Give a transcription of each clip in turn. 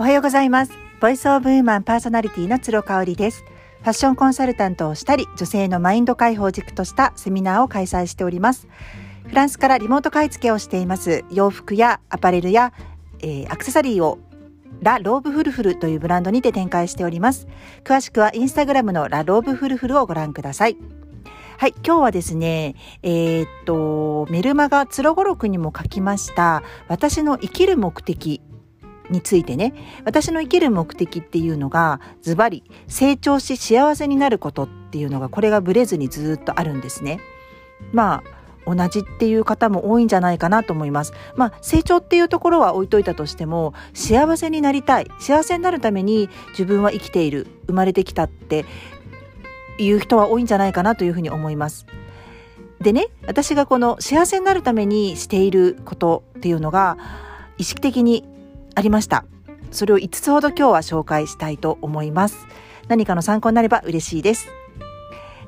おはようございます。ボイスオブウーマンパーソナリティの鶴香織です。ファッションコンサルタントをしたり、女性のマインド解放軸としたセミナーを開催しております。フランスからリモート買い付けをしています洋服やアパレルや、えー、アクセサリーをラ・ローブフルフルというブランドにて展開しております。詳しくはインスタグラムのラ・ローブフルフルをご覧ください。はい、今日はですね、えー、っと、メルマガ、つるごろくにも書きました、私の生きる目的についてね、私の生きる目的っていうのが、ズバリ、成長し幸せになることっていうのが、これがブレずにずっとあるんですね。まあ、同じっていう方も多いんじゃないかなと思います。まあ、成長っていうところは置いといたとしても、幸せになりたい。幸せになるために自分は生きている。生まれてきたっていう人は多いんじゃないかなというふうに思います。でね、私がこの幸せになるためにしていることっていうのが、意識的にありました。それを5つほど今日は紹介したいと思います。何かの参考になれば嬉しいです。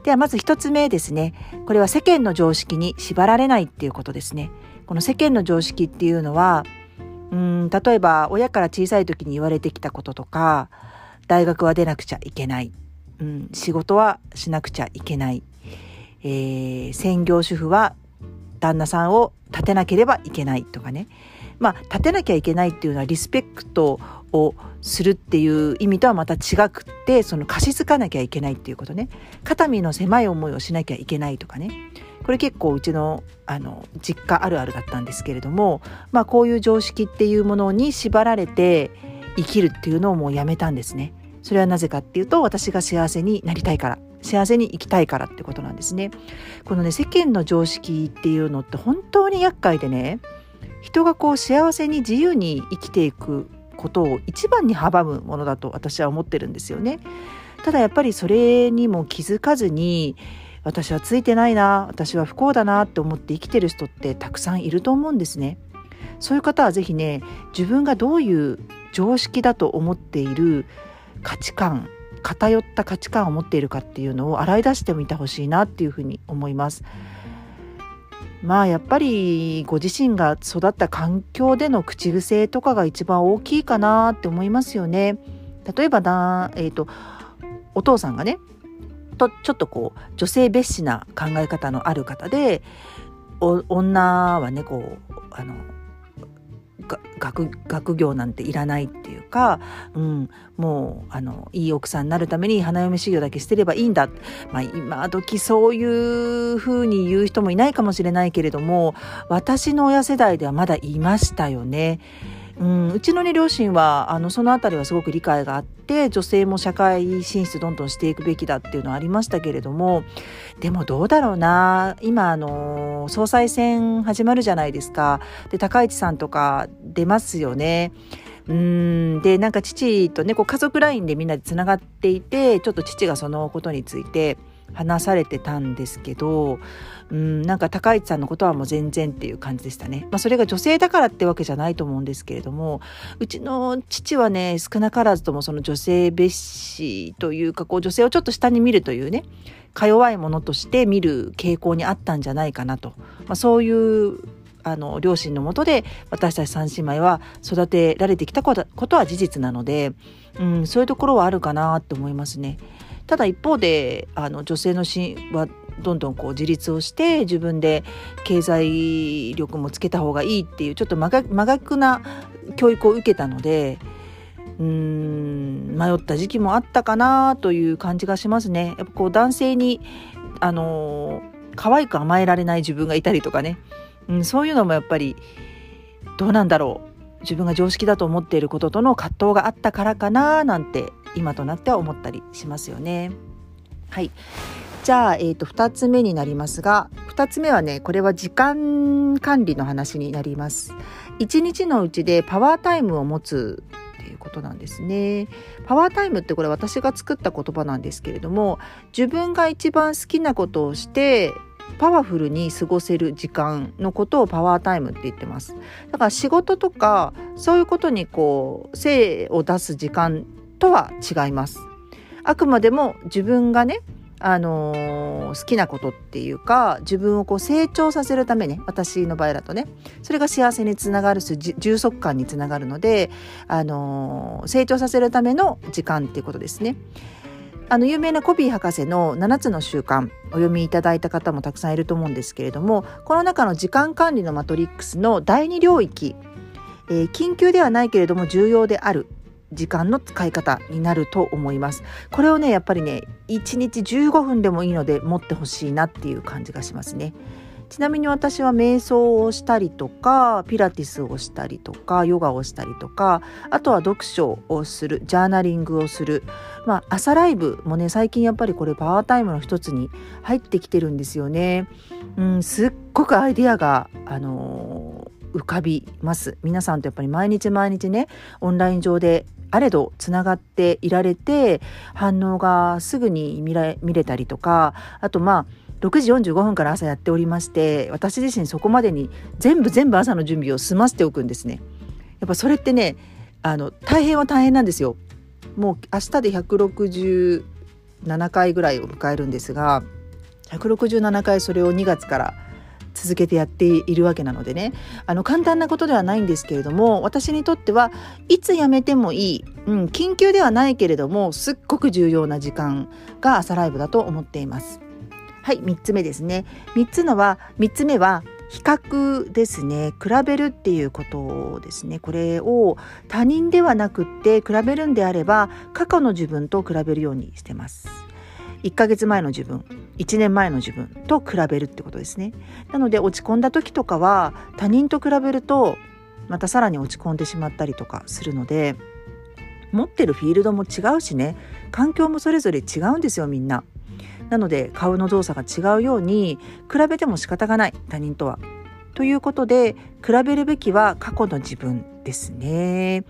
ではまず1つ目ですね。これは世間の常識に縛られないっていうことですね。この世間の常識っていうのは、うん例えば親から小さい時に言われてきたこととか、大学は出なくちゃいけない。うん、仕事はしなくちゃいけない。えー、専業主婦は旦那さんを立てなければいけないとかね。まあ、立てなきゃいけないっていうのはリスペクトをするっていう意味とはまた違くってその貸し付かなきゃいけないっていうことね肩身の狭い思いをしなきゃいけないとかねこれ結構うちのあの実家あるあるだったんですけれども、まあ、こういう常識っていうものに縛られて生きるっていうのをもうやめたんですね。それはなぜかっていうと私が幸せになりたいから幸せに生きたいからってことなんですね。このね世間の常識っていうのって本当に厄介でね人がこう幸せに自由に生きていくことを一番に阻むものだと私は思ってるんですよね。ただやっぱりそれにも気づかずに私はついてないな私は不幸だなって思って生きてる人ってたくさんいると思うんですね。そういう方は是非ね自分がどういう常識だと思っている価値観偏った価値観を持っているかっていうのを洗い出してみてほしいなっていうふうに思います。まあやっぱりご自身が育った環境での口癖とかが一番大きいかなって思いますよね。例えばだ、えーと、お父さんがねとちょっとこう女性蔑視な考え方のある方で女はねこうあの学学業なんていらないっていうか、うん、もうあのいい奥さんになるために花嫁修行だけ捨てればいいんだ、まあ、今時そういうふうに言う人もいないかもしれないけれども私の親世代ではまだいましたよね。うん、うちの、ね、両親はあのその辺りはすごく理解があって女性も社会進出どんどんしていくべきだっていうのはありましたけれどもでもどうだろうな今あの総裁選始まるじゃないですかで高市さんとか出ますよね。うんでなんか父とねこう家族 LINE でみんなでつながっていてちょっと父がそのことについて話されてたんですけどうんなんか高市さんのことはもう全然っていう感じでしたね。まあ、それが女性だからってわけじゃないと思うんですけれどもうちの父はね少なからずともその女性蔑視というかこう女性をちょっと下に見るというねか弱いものとして見る傾向にあったんじゃないかなと、まあ、そういうあの両親のもとで私たち三姉妹は育てられてきたことは事実なので、うん、そういうところはあるかなって思いますね。ただ一方であの女性のしはどんどんこう自立をして自分で経済力もつけた方がいいっていうちょっと真逆な教育を受けたのでうーん迷った時期もあったかなという感じがしますね。やっぱこう男性にあの可愛く甘えられない自分がいたりとかね、うん、そういうのもやっぱりどうなんだろう自分が常識だと思っていることとの葛藤があったからかななんて今となっては思ったりしますよね。はいじゃあ、えーと、2つ目になりますが2つ目はねこれは時間管理の話になります。1日のうちでパワータイムを持つっていうことなんですね。パワータイムってこれ私が作った言葉なんですけれども自分が一番好きなことをしてパワフルに過ごせる時間のことをパワータイムって言ってます。だから仕事とかそういうことにこう精を出す時間とは違います。あくまでも自分がねあのー、好きなことっていうか自分をこう成長させるためね私の場合だとねそれが幸せにつながるし充足感につながるので、あのー、成長させるための時間っていうことですね。あの有名なコピー博士の7つの習慣お読みいただいた方もたくさんいると思うんですけれどもこの中の時間管理のマトリックスの第2領域、えー、緊急ではないけれども重要である時間の使い方になると思います。これをねやっぱりね1日15分でもいいので持ってほしいなっていう感じがしますね。ちなみに私は瞑想をしたりとかピラティスをしたりとかヨガをしたりとかあとは読書をするジャーナリングをする。まあ朝ライブもね最近やっぱりこれパワータイムの一つに入ってきてるんですよね。うんすっごくアイデアがあのー、浮かびます皆さんとやっぱり毎日毎日ねオンライン上であれどつながっていられて反応がすぐに見れ見れたりとかあとまあ6時45分から朝やっておりまして私自身そこまでに全部全部朝の準備を済ませておくんですね。やっぱそれってねあの大変は大変なんですよ。もう明日で167回ぐらいを迎えるんですが167回それを2月から続けてやっているわけなのでね。あの簡単なことではないんですけれども私にとってはいつやめてもいい、うん、緊急ではないけれどもすっごく重要な時間が朝ライブだと思っています。はい3つ目ですね。3つのは3つ目は比較ですね。比べるっていうことですね。これを他人ではなくって比べるんであれば過去の自分と比べるようにしてます。1ヶ月前の自分1年前の自分と比べるってことですね。なので落ち込んだ時とかは他人と比べるとまたさらに落ち込んでしまったりとかするので持ってるフィールドも違うしね環境もそれぞれ違うんですよみんな。なので顔の動作が違うように比べても仕方がない他人とは。ということで比べるべきは過去の自分。ですね。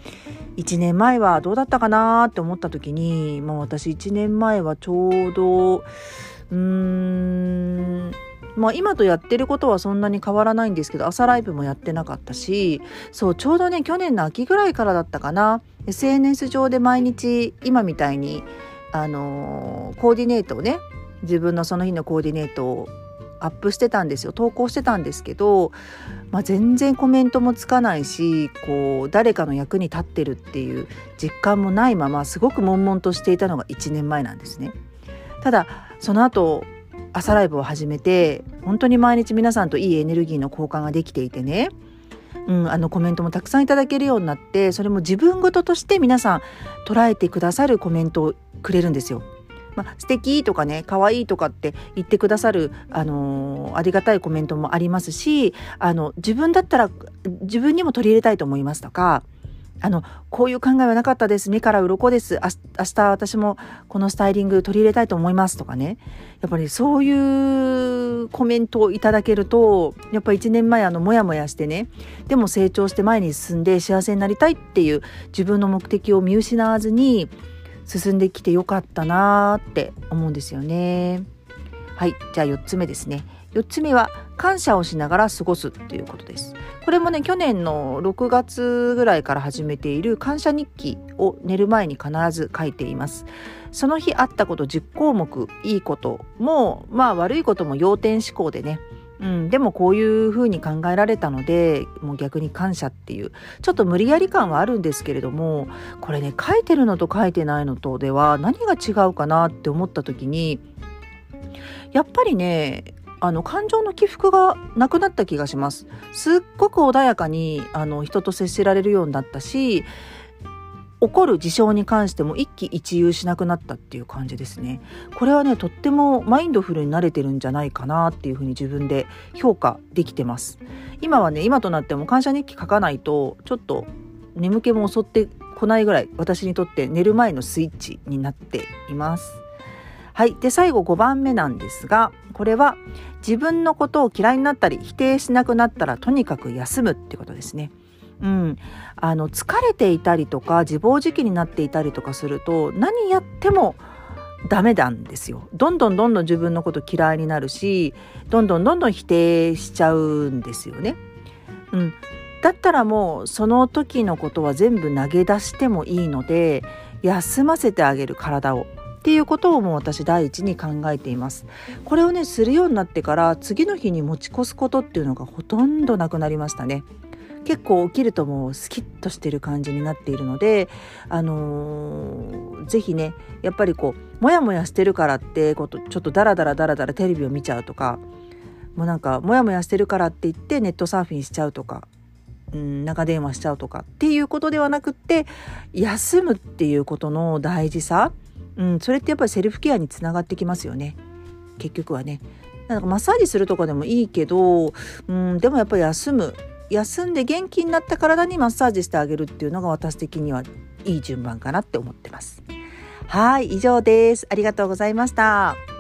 1年前はどうだったかなって思った時に、まあ、私1年前はちょうどうーんまあ今とやってることはそんなに変わらないんですけど朝ライブもやってなかったしそうちょうどね去年の秋ぐらいからだったかな SNS 上で毎日今みたいにあのー、コーディネートをね自分のその日のコーディネートをアップしてたんですよ投稿してたんですけど、まあ、全然コメントもつかないしこう誰かの役に立ってるっていう実感もないまますごく悶々としていたのが1年前なんですね。ただその後朝ライブを始めて本当に毎日皆さんといいエネルギーの交換ができていてね、うん、あのコメントもたくさんいただけるようになってそれも自分事として皆さん捉えてくださるコメントをくれるんですよ。まあ、素敵とかね可愛いとかって言ってくださる、あのー、ありがたいコメントもありますしあの自分だったら自分にも取り入れたいと思いますとかあのこういう考えはなかったです目から鱗です明日私もこのスタイリング取り入れたいと思いますとかね。やっぱりそういうコメントをいただけるとやっぱ1年前あのモヤモヤしてねでも成長して前に進んで幸せになりたいっていう自分の目的を見失わずに進んできてよかったなーって思うんですよね。はいじゃあ4つ目ですね。4つ目は感謝をしながら過ごすっていうことです。これもね去年の6月ぐらいから始めている感謝日記を寝る前に必ず書いています。その日あったこと10項目いいこともまあ悪いことも要点思考でねうん、でもこういうふうに考えられたのでもう逆に感謝っていうちょっと無理やり感はあるんですけれどもこれね書いてるのと書いてないのとでは何が違うかなって思った時にやっぱりねあの感情の起伏がなくなった気がします。すっごく穏やかにあの人と接しられるようになったし起こる事象に関しても一喜一憂しなくなったっていう感じですね。これはねとってもマインドフルに慣れてるんじゃないかなっていうふうに自分で評価できてます。今はね今となっても感謝日記書かないとちょっと眠気も襲ってこないぐらい私にとって寝る前のスイッチになっています。はい。で、最後5番目なんですが、これは自分のことを嫌いになったり否定しなくなったらとにかく休むってことですね。うん、あの疲れていたりとか自暴自棄になっていたりとかすると何やってもダメなんですよ。どんどんどんどん自分のこと嫌いになるしどんどんどんどん否定しちゃうんですよね。うん、だったらもうその時のことは全部投げ出してもいいので休ませてあげる体を。っていうことをもう私第一に考えています。これをねするようになってから次の日に持ち越すことっていうのがほとんどなくなりましたね。結構起きるともうスキッとしてる感じになっているのであのー、ぜひねやっぱりこうモヤモヤしてるからってことちょっとダラダラダラダラテレビを見ちゃうとかもうなんかモヤモヤしてるからって言ってネットサーフィンしちゃうとかうん、長電話しちゃうとかっていうことではなくって休むっていうことの大事さうん、それってやっぱりセルフケアにつながってきますよね。結局はね。なんかマッサージするとかでもいいけど、うん、でもやっぱり休む。休んで元気になった体にマッサージしてあげるっていうのが私的にはいい順番かなって思ってます。はい以上です。ありがとうございました。